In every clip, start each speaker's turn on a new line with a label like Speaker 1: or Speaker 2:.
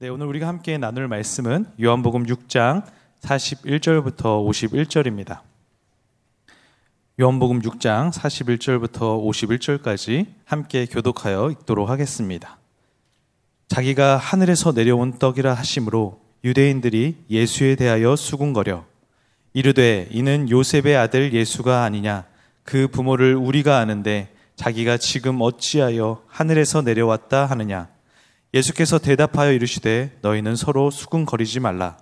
Speaker 1: 네, 오늘 우리가 함께 나눌 말씀은 요한복음 6장 41절부터 51절입니다. 요한복음 6장 41절부터 51절까지 함께 교독하여 읽도록 하겠습니다. 자기가 하늘에서 내려온 떡이라 하심으로 유대인들이 예수에 대하여 수군거려 이르되 이는 요셉의 아들 예수가 아니냐 그 부모를 우리가 아는데 자기가 지금 어찌하여 하늘에서 내려왔다 하느냐 예수께서 대답하여 이르시되 너희는 서로 수군거리지 말라.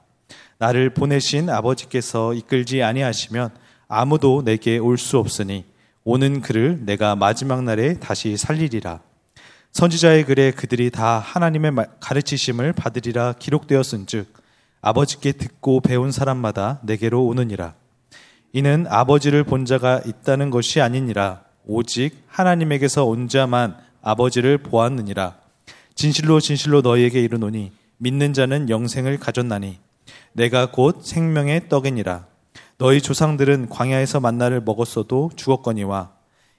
Speaker 1: 나를 보내신 아버지께서 이끌지 아니하시면 아무도 내게 올 수 없으니 오는 그를 내가 마지막 날에 다시 살리리라. 선지자의 글에 그들이 다 하나님의 가르치심을 받으리라 기록되었은즉 아버지께 듣고 배운 사람마다 내게로 오느니라. 이는 아버지를 본 자가 있다는 것이 아니니라. 오직 하나님에게서 온 자만 아버지를 보았느니라. 진실로 진실로 너희에게 이르노니 믿는 자는 영생을 가졌나니 내가 곧 생명의 떡이니라. 너희 조상들은 광야에서 만나를 먹었어도 죽었거니와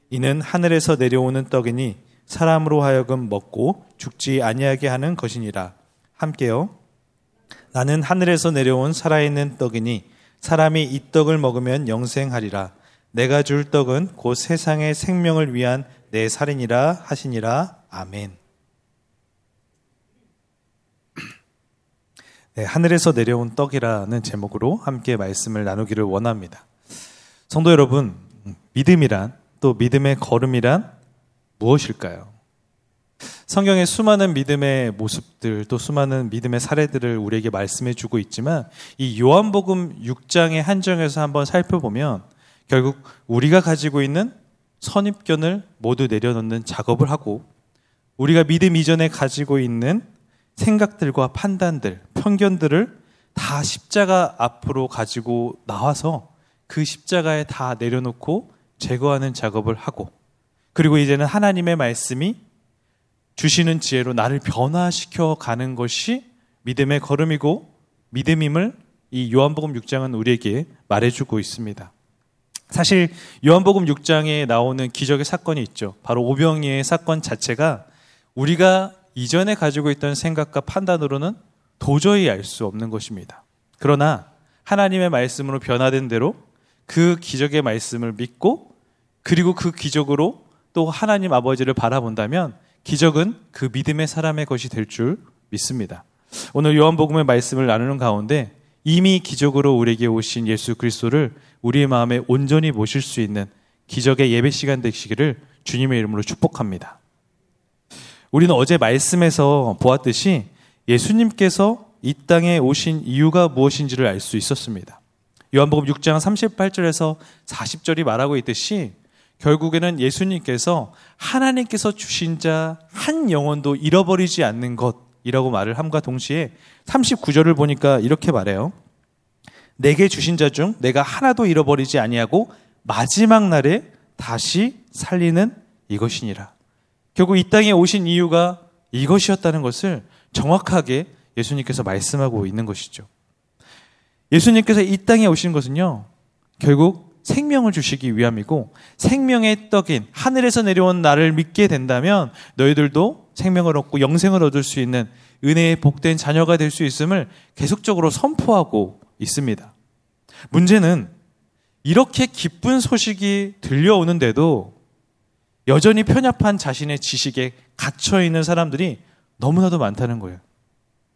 Speaker 1: 이는 하늘에서 내려오는 떡이니 사람으로 하여금 먹고 죽지 아니하게 하는 것이니라. 함께요. 나는 하늘에서 내려온 살아있는 떡이니 사람이 이 떡을 먹으면 영생하리라. 내가 줄 떡은 곧 세상의 생명을 위한 내 살이니라 하시니라. 아멘 네, 하늘에서 내려온 떡이라는 제목으로 함께 말씀을 나누기를 원합니다. 성도 여러분, 믿음이란 또 믿음의 걸음이란 무엇일까요? 성경의 수많은 믿음의 모습들 또 수많은 믿음의 사례들을 우리에게 말씀해 주고 있지만 이 요한복음 6장의 한정에서 한번 살펴보면 결국 우리가 가지고 있는 선입견을 모두 내려놓는 작업을 하고 우리가 믿음 이전에 가지고 있는 생각들과 판단들, 편견들을 다 십자가 앞으로 가지고 나와서 그 십자가에 다 내려놓고 제거하는 작업을 하고 그리고 이제는 하나님의 말씀이 주시는 지혜로 나를 변화시켜 가는 것이 믿음의 걸음이고 믿음임을 이 요한복음 6장은 우리에게 말해주고 있습니다. 사실 요한복음 6장에 나오는 기적의 사건이 있죠. 바로 오병이의 사건 자체가 우리가 이전에 가지고 있던 생각과 판단으로는 도저히 알 수 없는 것입니다. 그러나 하나님의 말씀으로 변화된 대로 그 기적의 말씀을 믿고 그리고 그 기적으로 또 하나님 아버지를 바라본다면 기적은 그 믿음의 사람의 것이 될 줄 믿습니다. 오늘 요한복음의 말씀을 나누는 가운데 이미 기적으로 우리에게 오신 예수 그리스도를 우리의 마음에 온전히 모실 수 있는 기적의 예배 시간 되시기를 주님의 이름으로 축복합니다. 우리는 어제 말씀에서 보았듯이 예수님께서 이 땅에 오신 이유가 무엇인지를 알 수 있었습니다. 요한복음 6장 38절에서 40절이 말하고 있듯이 결국에는 예수님께서 하나님께서 주신 자 한 영혼도 잃어버리지 않는 것이라고 말을 함과 동시에 39절을 보니까 이렇게 말해요. 내게 주신 자 중 내가 하나도 잃어버리지 아니하고 마지막 날에 다시 살리는 이것이니라. 결국 이 땅에 오신 이유가 이것이었다는 것을 정확하게 예수님께서 말씀하고 있는 것이죠. 예수님께서 이 땅에 오신 것은요, 결국 생명을 주시기 위함이고 생명의 떡인 하늘에서 내려온 나를 믿게 된다면 너희들도 생명을 얻고 영생을 얻을 수 있는 은혜의 복된 자녀가 될 수 있음을 계속적으로 선포하고 있습니다. 문제는 이렇게 기쁜 소식이 들려오는데도 여전히 편협한 자신의 지식에 갇혀 있는 사람들이 너무나도 많다는 거예요.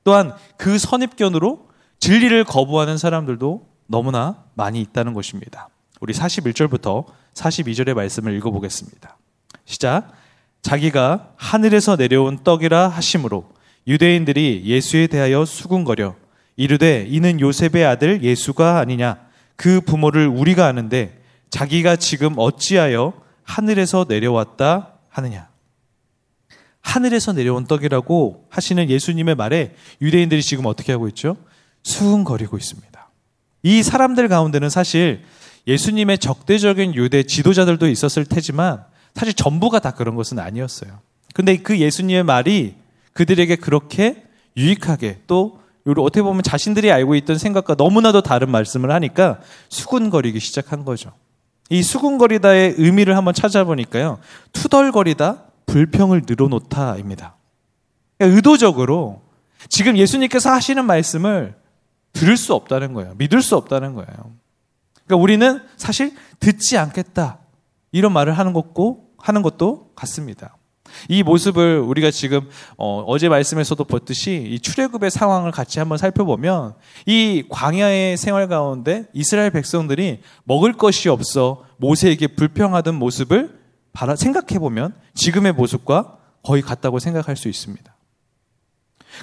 Speaker 1: 또한 그 선입견으로 진리를 거부하는 사람들도 너무나 많이 있다는 것입니다. 우리 41절부터 42절의 말씀을 읽어보겠습니다. 시작. 자기가 하늘에서 내려온 떡이라 하심으로 유대인들이 예수에 대하여 수군거려 이르되 이는 요셉의 아들 예수가 아니냐 그 부모를 우리가 아는데 자기가 지금 어찌하여 하늘에서 내려왔다 하느냐. 하늘에서 내려온 떡이라고 하시는 예수님의 말에 유대인들이 지금 어떻게 하고 있죠? 수흥거리고 있습니다. 이 사람들 가운데는 사실 예수님의 적대적인 유대 지도자들도 있었을 테지만 사실 전부가 다 그런 것은 아니었어요. 근데 그 예수님의 말이 그들에게 그렇게 유익하게 또 어떻게 보면 자신들이 알고 있던 생각과 너무나도 다른 말씀을 하니까 수군거리기 시작한 거죠. 이 수군거리다의 의미를 한번 찾아보니까요. 투덜거리다, 불평을 늘어놓다입니다. 그러니까 의도적으로 지금 예수님께서 하시는 말씀을 들을 수 없다는 거예요. 믿을 수 없다는 거예요. 그러니까 우리는 사실 듣지 않겠다. 이런 말을 하는 것고 하는 것도 같습니다. 이 모습을 우리가 지금 어, 제 말씀에서도 봤듯이 이 출애굽의 상황을 같이 한번 살펴보면 이 광야의 생활 가운데 이스라엘 백성들이 먹을 것이 없어 모세에게 불평하던 모습을 바라 생각해 보면 지금의 모습과 거의 같다고 생각할 수 있습니다.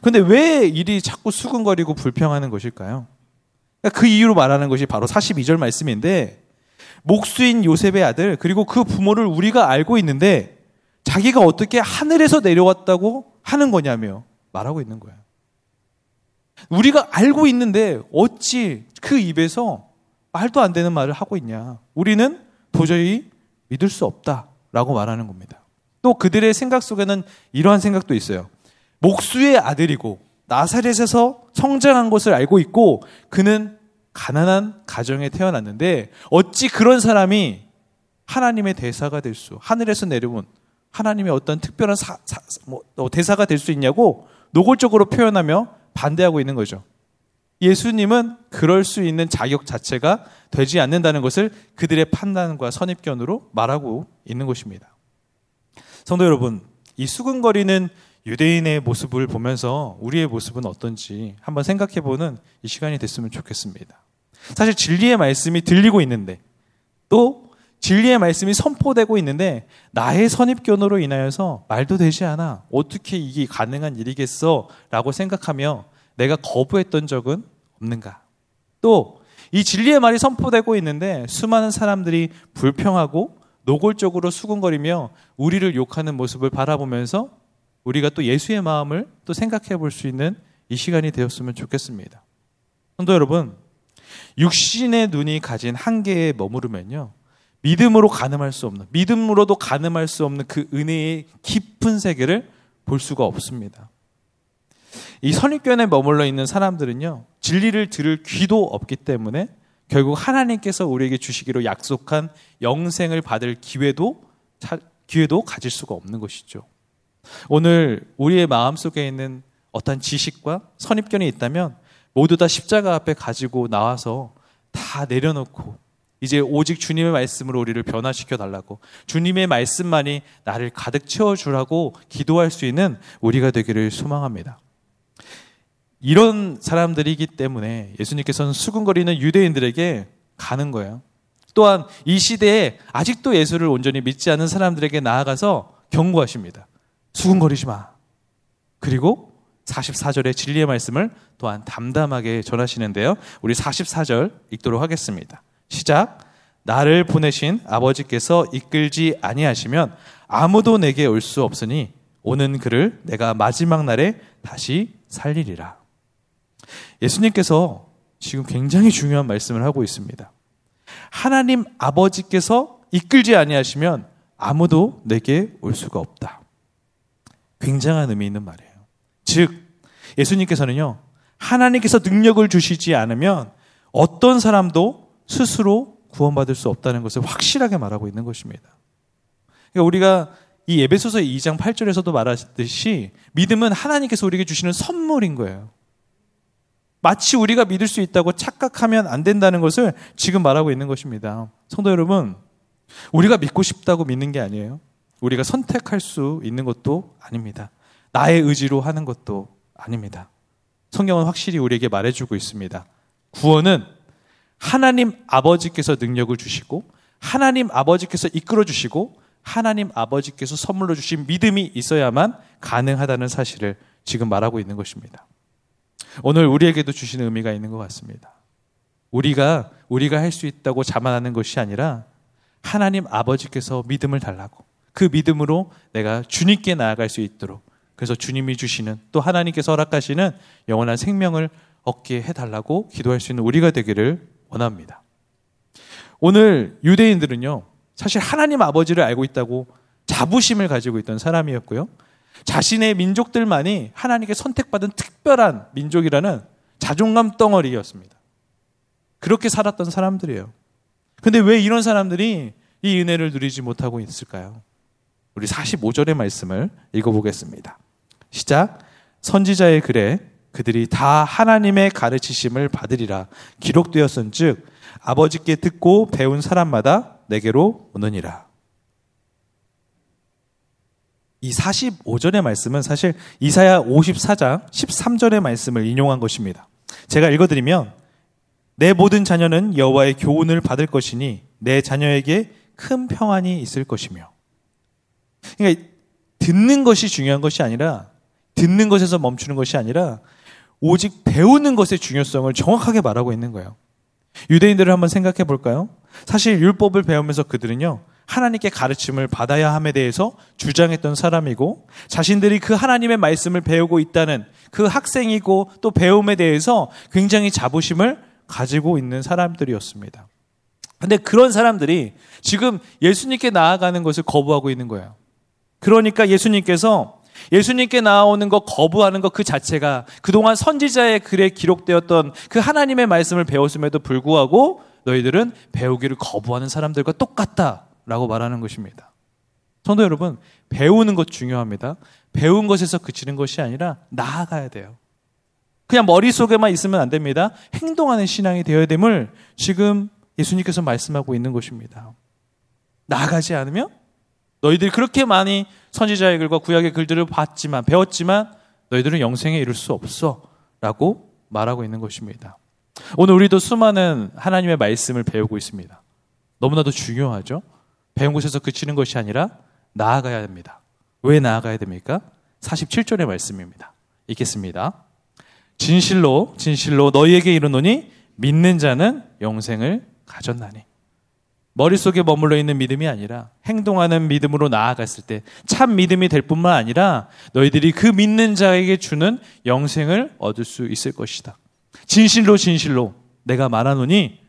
Speaker 1: 근데 왜 일이 자꾸 수근거리고 불평하는 것일까요? 그 이유로 말하는 것이 바로 42절 말씀인데 목수인 요셉의 아들 그리고 그 부모를 우리가 알고 있는데 자기가 어떻게 하늘에서 내려왔다고 하는 거냐며 말하고 있는 거예요. 우리가 알고 있는데 어찌 그 입에서 말도 안 되는 말을 하고 있냐. 우리는 도저히 믿을 수 없다 라고 말하는 겁니다. 또 그들의 생각 속에는 이러한 생각도 있어요. 목수의 아들이고 나사렛에서 성장한 것을 알고 있고 그는 가난한 가정에 태어났는데 어찌 그런 사람이 하나님의 대사가 될 수, 하늘에서 내려온 하나님의 어떤 특별한 사, 사, 뭐, 어, 대사가 될 수 있냐고 노골적으로 표현하며 반대하고 있는 거죠. 예수님은 그럴 수 있는 자격 자체가 되지 않는다는 것을 그들의 판단과 선입견으로 말하고 있는 것입니다. 성도 여러분, 이 수근거리는 유대인의 모습을 보면서 우리의 모습은 어떤지 한번 생각해 보는 이 시간이 됐으면 좋겠습니다. 사실 진리의 말씀이 들리고 있는데 또 진리의 말씀이 선포되고 있는데 나의 선입견으로 인하여서 말도 되지 않아. 어떻게 이게 가능한 일이겠어? 라고 생각하며 내가 거부했던 적은 없는가? 또 이 진리의 말이 선포되고 있는데 수많은 사람들이 불평하고 노골적으로 수군거리며 우리를 욕하는 모습을 바라보면서 우리가 또 예수의 마음을 또 생각해 볼 수 있는 이 시간이 되었으면 좋겠습니다. 성도 여러분, 육신의 눈이 가진 한계에 머무르면요. 믿음으로 가늠할 수 없는, 믿음으로도 가늠할 수 없는 그 은혜의 깊은 세계를 볼 수가 없습니다. 이 선입견에 머물러 있는 사람들은요, 진리를 들을 귀도 없기 때문에 결국 하나님께서 우리에게 주시기로 약속한 영생을 받을 기회도, 기회도 가질 수가 없는 것이죠. 오늘 우리의 마음 속에 있는 어떤 지식과 선입견이 있다면 모두 다 십자가 앞에 가지고 나와서 다 내려놓고 이제 오직 주님의 말씀으로 우리를 변화시켜 달라고 주님의 말씀만이 나를 가득 채워 주라고 기도할 수 있는 우리가 되기를 소망합니다. 이런 사람들이기 때문에 예수님께서는 수군거리는 유대인들에게 가는 거예요. 또한 이 시대에 아직도 예수를 온전히 믿지 않는 사람들에게 나아가서 경고하십니다. 수군거리지 마. 그리고 44절의 진리의 말씀을 또한 담담하게 전하시는데요. 우리 44절 읽도록 하겠습니다. 시작. 나를 보내신 아버지께서 이끌지 아니하시면 아무도 내게 올 수 없으니 오는 그를 내가 마지막 날에 다시 살리리라. 예수님께서 지금 굉장히 중요한 말씀을 하고 있습니다. 하나님 아버지께서 이끌지 아니하시면 아무도 내게 올 수가 없다. 굉장한 의미 있는 말이에요. 즉 예수님께서는요. 하나님께서 능력을 주시지 않으면 어떤 사람도 스스로 구원받을 수 없다는 것을 확실하게 말하고 있는 것입니다. 그러니까 우리가 이 예배소서 2장 8절에서도 말하듯이 믿음은 하나님께서 우리에게 주시는 선물인 거예요. 마치 우리가 믿을 수 있다고 착각하면 안 된다는 것을 지금 말하고 있는 것입니다. 성도 여러분, 우리가 믿고 싶다고 믿는 게 아니에요. 우리가 선택할 수 있는 것도 아닙니다. 나의 의지로 하는 것도 아닙니다. 성경은 확실히 우리에게 말해주고 있습니다. 구원은 하나님 아버지께서 능력을 주시고 하나님 아버지께서 이끌어 주시고 하나님 아버지께서 선물로 주신 믿음이 있어야만 가능하다는 사실을 지금 말하고 있는 것입니다. 오늘 우리에게도 주시는 의미가 있는 것 같습니다. 우리가 우리가 할 수 있다고 자만하는 것이 아니라 하나님 아버지께서 믿음을 달라고 그 믿음으로 내가 주님께 나아갈 수 있도록 그래서 주님이 주시는 또 하나님께서 허락하시는 영원한 생명을 얻게 해달라고 기도할 수 있는 우리가 되기를 원합니다. 오늘 유대인들은요, 사실 하나님 아버지를 알고 있다고 자부심을 가지고 있던 사람이었고요. 자신의 민족들만이 하나님께 선택받은 특별한 민족이라는 자존감 덩어리였습니다. 그렇게 살았던 사람들이에요. 근데 왜 이런 사람들이 이 은혜를 누리지 못하고 있을까요? 우리 45절의 말씀을 읽어보겠습니다. 시작. 선지자의 글에 그들이 다 하나님의 가르치심을 받으리라 기록되었은즉 아버지께 듣고 배운 사람마다 내게로 오느니라. 이 45절의 말씀은 사실 이사야 54장 13절의 말씀을 인용한 것입니다. 제가 읽어드리면 내 모든 자녀는 여호와의 교훈을 받을 것이니 내 자녀에게 큰 평안이 있을 것이며. 그러니까 듣는 것이 중요한 것이 아니라 듣는 것에서 멈추는 것이 아니라 오직 배우는 것의 중요성을 정확하게 말하고 있는 거예요. 유대인들을 한번 생각해 볼까요? 사실 율법을 배우면서 그들은요, 하나님께 가르침을 받아야 함에 대해서 주장했던 사람이고, 자신들이 그 하나님의 말씀을 배우고 있다는 그 학생이고 또 배움에 대해서 굉장히 자부심을 가지고 있는 사람들이었습니다. 근데 그런 사람들이 지금 예수님께 나아가는 것을 거부하고 있는 거예요. 그러니까 예수님께서 예수님께 나오는 것 거부하는 것 그 자체가 그동안 선지자의 글에 기록되었던 그 하나님의 말씀을 배웠음에도 불구하고 너희들은 배우기를 거부하는 사람들과 똑같다라고 말하는 것입니다. 성도 여러분, 배우는 것 중요합니다. 배운 것에서 그치는 것이 아니라 나아가야 돼요. 그냥 머릿속에만 있으면 안 됩니다. 행동하는 신앙이 되어야 됨을 지금 예수님께서 말씀하고 있는 것입니다. 나아가지 않으면 너희들이 그렇게 많이 선지자의 글과 구약의 글들을 봤지만 배웠지만 너희들은 영생에 이를 수 없어 라고 말하고 있는 것입니다. 오늘 우리도 수많은 하나님의 말씀을 배우고 있습니다. 너무나도 중요하죠. 배운 곳에서 그치는 것이 아니라 나아가야 됩니다. 왜 나아가야 됩니까? 47절의 말씀입니다. 읽겠습니다. 진실로 진실로 너희에게 이르노니 믿는 자는 영생을 가졌나니. 머릿속에 머물러 있는 믿음이 아니라 행동하는 믿음으로 나아갔을 때 참 믿음이 될 뿐만 아니라 너희들이 그 믿는 자에게 주는 영생을 얻을 수 있을 것이다. 진실로 진실로 내가 말하노니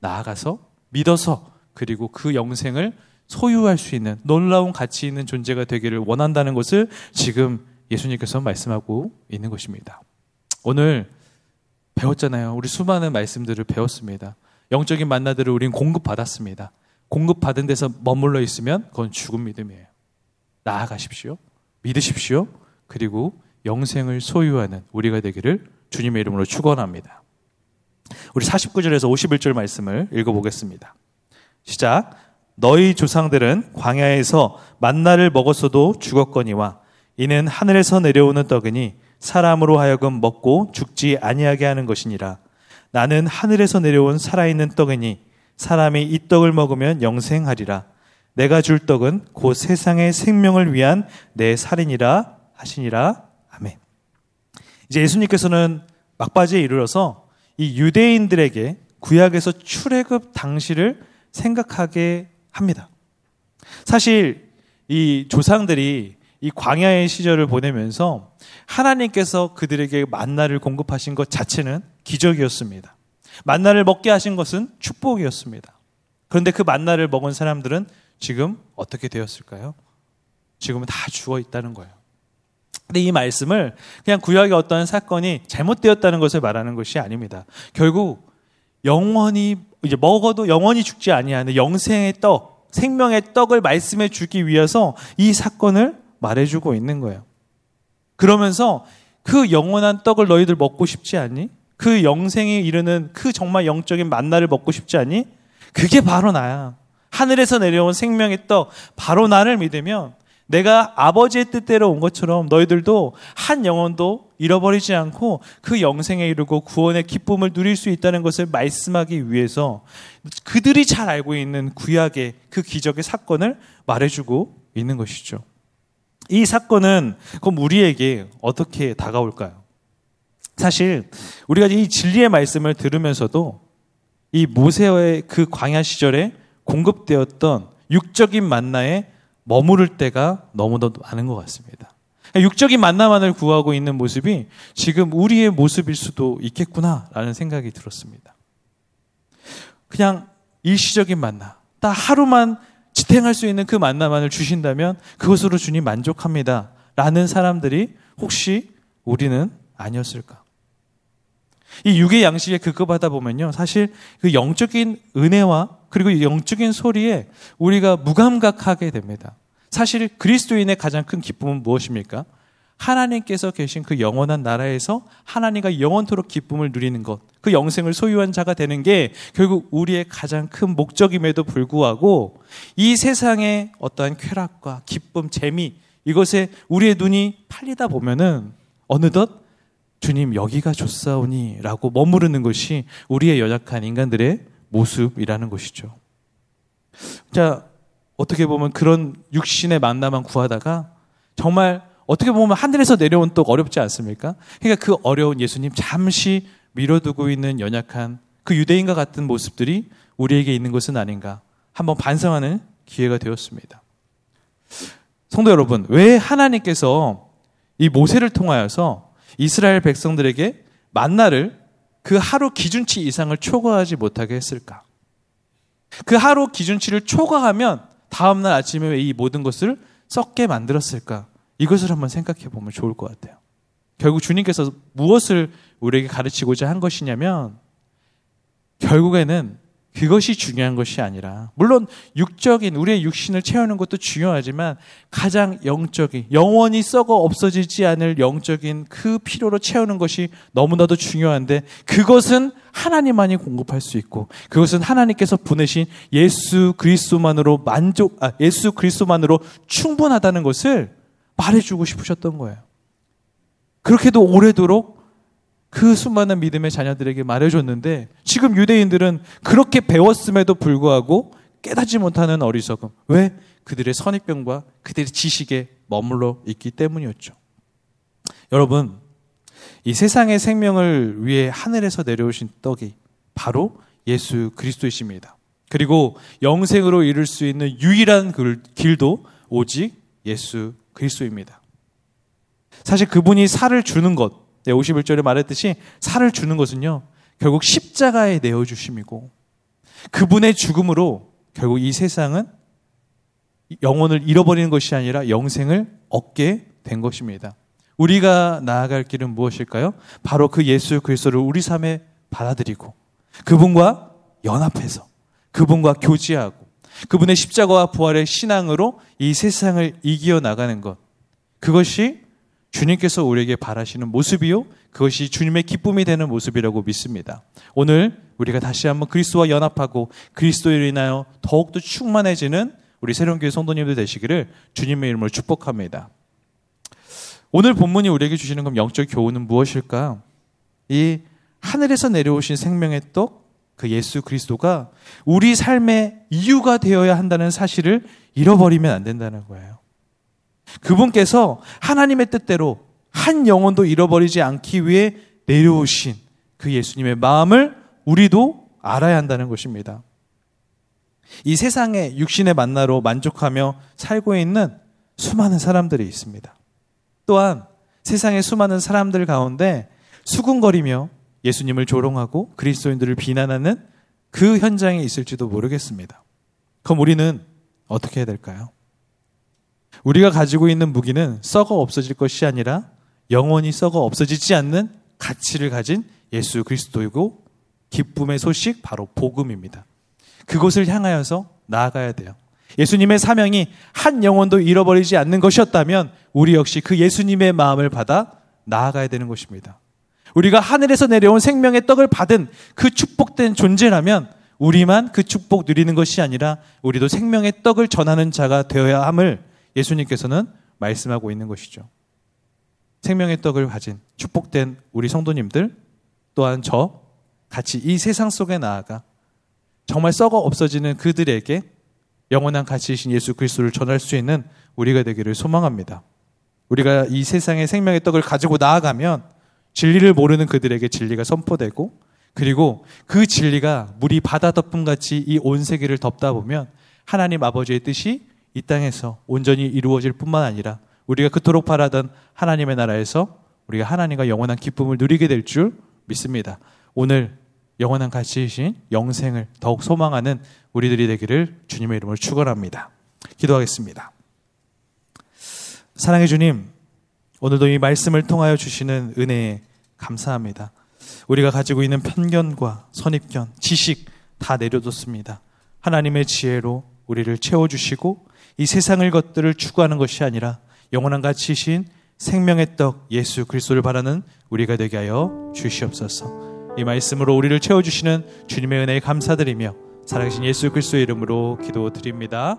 Speaker 1: 나아가서 믿어서 그리고 그 영생을 소유할 수 있는 놀라운 가치 있는 존재가 되기를 원한다는 것을 지금 예수님께서 말씀하고 있는 것입니다. 오늘 배웠잖아요. 우리 수많은 말씀들을 배웠습니다. 영적인 만나들을 우린 공급받았습니다. 공급받은 데서 머물러 있으면 그건 죽은 믿음이에요. 나아가십시오. 믿으십시오. 그리고 영생을 소유하는 우리가 되기를 주님의 이름으로 축원합니다. 우리 49절에서 51절 말씀을 읽어보겠습니다. 시작. 너희 조상들은 광야에서 만나를 먹었어도 죽었거니와 이는 하늘에서 내려오는 떡이니 사람으로 하여금 먹고 죽지 아니하게 하는 것이니라. 나는 하늘에서 내려온 살아있는 떡이니 사람이 이 떡을 먹으면 영생하리라. 내가 줄 떡은 곧 세상의 생명을 위한 내 살인이라 하시니라. 아멘. 이제 예수님께서는 막바지에 이르러서 이 유대인들에게 구약에서 출애굽 당시를 생각하게 합니다. 사실 이 조상들이 이 광야의 시절을 보내면서 하나님께서 그들에게 만나를 공급하신 것 자체는 기적이었습니다. 만나를 먹게 하신 것은 축복이었습니다. 그런데 그 만나를 먹은 사람들은 지금 어떻게 되었을까요? 지금은 다 죽어 있다는 거예요. 근데 이 말씀을 그냥 구약의 어떤 사건이 잘못되었다는 것을 말하는 것이 아닙니다. 결국 영원히 이제 먹어도 영원히 죽지 아니하는 영생의 떡, 생명의 떡을 말씀해 주기 위해서 이 사건을 말해 주고 있는 거예요. 그러면서 그 영원한 떡을 너희들 먹고 싶지 않니? 그 영생에 이르는 그 정말 영적인 만나를 먹고 싶지 않니? 그게 바로 나야. 하늘에서 내려온 생명의 떡, 바로 나를 믿으면 내가 아버지의 뜻대로 온 것처럼 너희들도 한 영혼도 잃어버리지 않고 그 영생에 이르고 구원의 기쁨을 누릴 수 있다는 것을 말씀하기 위해서 그들이 잘 알고 있는 구약의 그 기적의 사건을 말해주고 있는 것이죠. 이 사건은 그럼 우리에게 어떻게 다가올까요? 사실 우리가 이 진리의 말씀을 들으면서도 이 모세의 그 광야 시절에 공급되었던 육적인 만나에 머무를 때가 너무나 많은 것 같습니다. 육적인 만나만을 구하고 있는 모습이 지금 우리의 모습일 수도 있겠구나라는 생각이 들었습니다. 그냥 일시적인 만나, 딱 하루만 지탱할 수 있는 그 만나만을 주신다면 그것으로 주님 만족합니다. 라는 사람들이 혹시 우리는 아니었을까? 이 육의 양식에 급급하다 보면요. 사실 그 영적인 은혜와 그리고 영적인 소리에 우리가 무감각하게 됩니다. 사실 그리스도인의 가장 큰 기쁨은 무엇입니까? 하나님께서 계신 그 영원한 나라에서 하나님과 영원토록 기쁨을 누리는 것, 그 영생을 소유한 자가 되는 게 결국 우리의 가장 큰 목적임에도 불구하고 이 세상의 어떠한 쾌락과 기쁨, 재미, 이것에 우리의 눈이 팔리다 보면은 어느덧 주님 여기가 좋사오니 라고 머무르는 것이 우리의 연약한 인간들의 모습이라는 것이죠. 자, 어떻게 보면 그런 육신의 만남만 구하다가 정말 어떻게 보면 하늘에서 내려온 떡 어렵지 않습니까? 그러니까 그 어려운 예수님 잠시 밀어두고 있는 연약한 그 유대인과 같은 모습들이 우리에게 있는 것은 아닌가 한번 반성하는 기회가 되었습니다. 성도 여러분, 왜 하나님께서 이 모세를 통하여서 이스라엘 백성들에게 만나를 그 하루 기준치 이상을 초과하지 못하게 했을까? 그 하루 기준치를 초과하면 다음날 아침에 왜 이 모든 것을 썩게 만들었을까? 이것을 한번 생각해 보면 좋을 것 같아요. 결국 주님께서 무엇을 우리에게 가르치고자 한 것이냐면 결국에는 그것이 중요한 것이 아니라 물론 육적인 우리의 육신을 채우는 것도 중요하지만 가장 영적인 영원히 썩어 없어지지 않을 영적인 그 필요로 채우는 것이 너무나도 중요한데 그것은 하나님만이 공급할 수 있고 그것은 하나님께서 보내신 예수 그리스도만으로 만족 아 예수 그리스도만으로 충분하다는 것을 말해 주고 싶으셨던 거예요. 그렇게도 오래도록 그 수많은 믿음의 자녀들에게 말해줬는데 지금 유대인들은 그렇게 배웠음에도 불구하고 깨닫지 못하는 어리석음. 왜? 그들의 선입견과 그들의 지식에 머물러 있기 때문이었죠. 여러분, 이 세상의 생명을 위해 하늘에서 내려오신 떡이 바로 예수 그리스도이십니다. 그리고 영생으로 이룰 수 있는 유일한 길도 오직 예수 그리스도입니다. 사실 그분이 살을 주는 것, 네, 51절에 말했듯이 살을 주는 것은요, 결국 십자가에 내어주심이고, 그분의 죽음으로 결국 이 세상은 영혼을 잃어버리는 것이 아니라 영생을 얻게 된 것입니다. 우리가 나아갈 길은 무엇일까요? 바로 그 예수 그리스도를 우리 삶에 받아들이고 그분과 연합해서 그분과 교제하고 그분의 십자가와 부활의 신앙으로 이 세상을 이겨 나가는 것. 그것이 주님께서 우리에게 바라시는 모습이요. 그것이 주님의 기쁨이 되는 모습이라고 믿습니다. 오늘 우리가 다시 한번 그리스도와 연합하고 그리스도로 인하여 더욱더 충만해지는 우리 새로운 교회 성도님들 되시기를 주님의 이름으로 축복합니다. 오늘 본문이 우리에게 주시는 그럼 영적 교훈은 무엇일까? 이 하늘에서 내려오신 생명의 떡, 그 예수 그리스도가 우리 삶의 이유가 되어야 한다는 사실을 잃어버리면 안 된다는 거예요. 그분께서 하나님의 뜻대로 한 영혼도 잃어버리지 않기 위해 내려오신 그 예수님의 마음을 우리도 알아야 한다는 것입니다. 이 세상에 육신의 만나로 만족하며 살고 있는 수많은 사람들이 있습니다. 또한 세상의 수많은 사람들 가운데 수군거리며 예수님을 조롱하고 그리스도인들을 비난하는 그 현장에 있을지도 모르겠습니다. 그럼 우리는 어떻게 해야 될까요? 우리가 가지고 있는 무기는 썩어 없어질 것이 아니라 영원히 썩어 없어지지 않는 가치를 가진 예수 그리스도이고 기쁨의 소식 바로 복음입니다. 그곳을 향하여서 나아가야 돼요. 예수님의 사명이 한 영혼도 잃어버리지 않는 것이었다면 우리 역시 그 예수님의 마음을 받아 나아가야 되는 것입니다. 우리가 하늘에서 내려온 생명의 떡을 받은 그 축복된 존재라면 우리만 그 축복 누리는 것이 아니라 우리도 생명의 떡을 전하는 자가 되어야 함을 예수님께서는 말씀하고 있는 것이죠. 생명의 떡을 가진 축복된 우리 성도님들 또한 저 같이 이 세상 속에 나아가 정말 썩어 없어지는 그들에게 영원한 가치이신 예수 그리스도를 전할 수 있는 우리가 되기를 소망합니다. 우리가 이 세상의 생명의 떡을 가지고 나아가면 진리를 모르는 그들에게 진리가 선포되고 그리고 그 진리가 물이 바다 덮음 같이 이 온 세계를 덮다 보면 하나님 아버지의 뜻이 이 땅에서 온전히 이루어질 뿐만 아니라 우리가 그토록 바라던 하나님의 나라에서 우리가 하나님과 영원한 기쁨을 누리게 될 줄 믿습니다. 오늘 영원한 가치이신 영생을 더욱 소망하는 우리들이 되기를 주님의 이름을 축원합니다. 기도하겠습니다. 사랑해 주님, 오늘도 이 말씀을 통하여 주시는 은혜에 감사합니다. 우리가 가지고 있는 편견과 선입견, 지식 다 내려뒀습니다. 하나님의 지혜로 우리를 채워주시고 이 세상을 것들을 추구하는 것이 아니라 영원한 가치이신 생명의 떡 예수 그리스도를 바라는 우리가 되게 하여 주시옵소서. 이 말씀으로 우리를 채워 주시는 주님의 은혜에 감사드리며 살아계신 예수 그리스도의 이름으로 기도드립니다.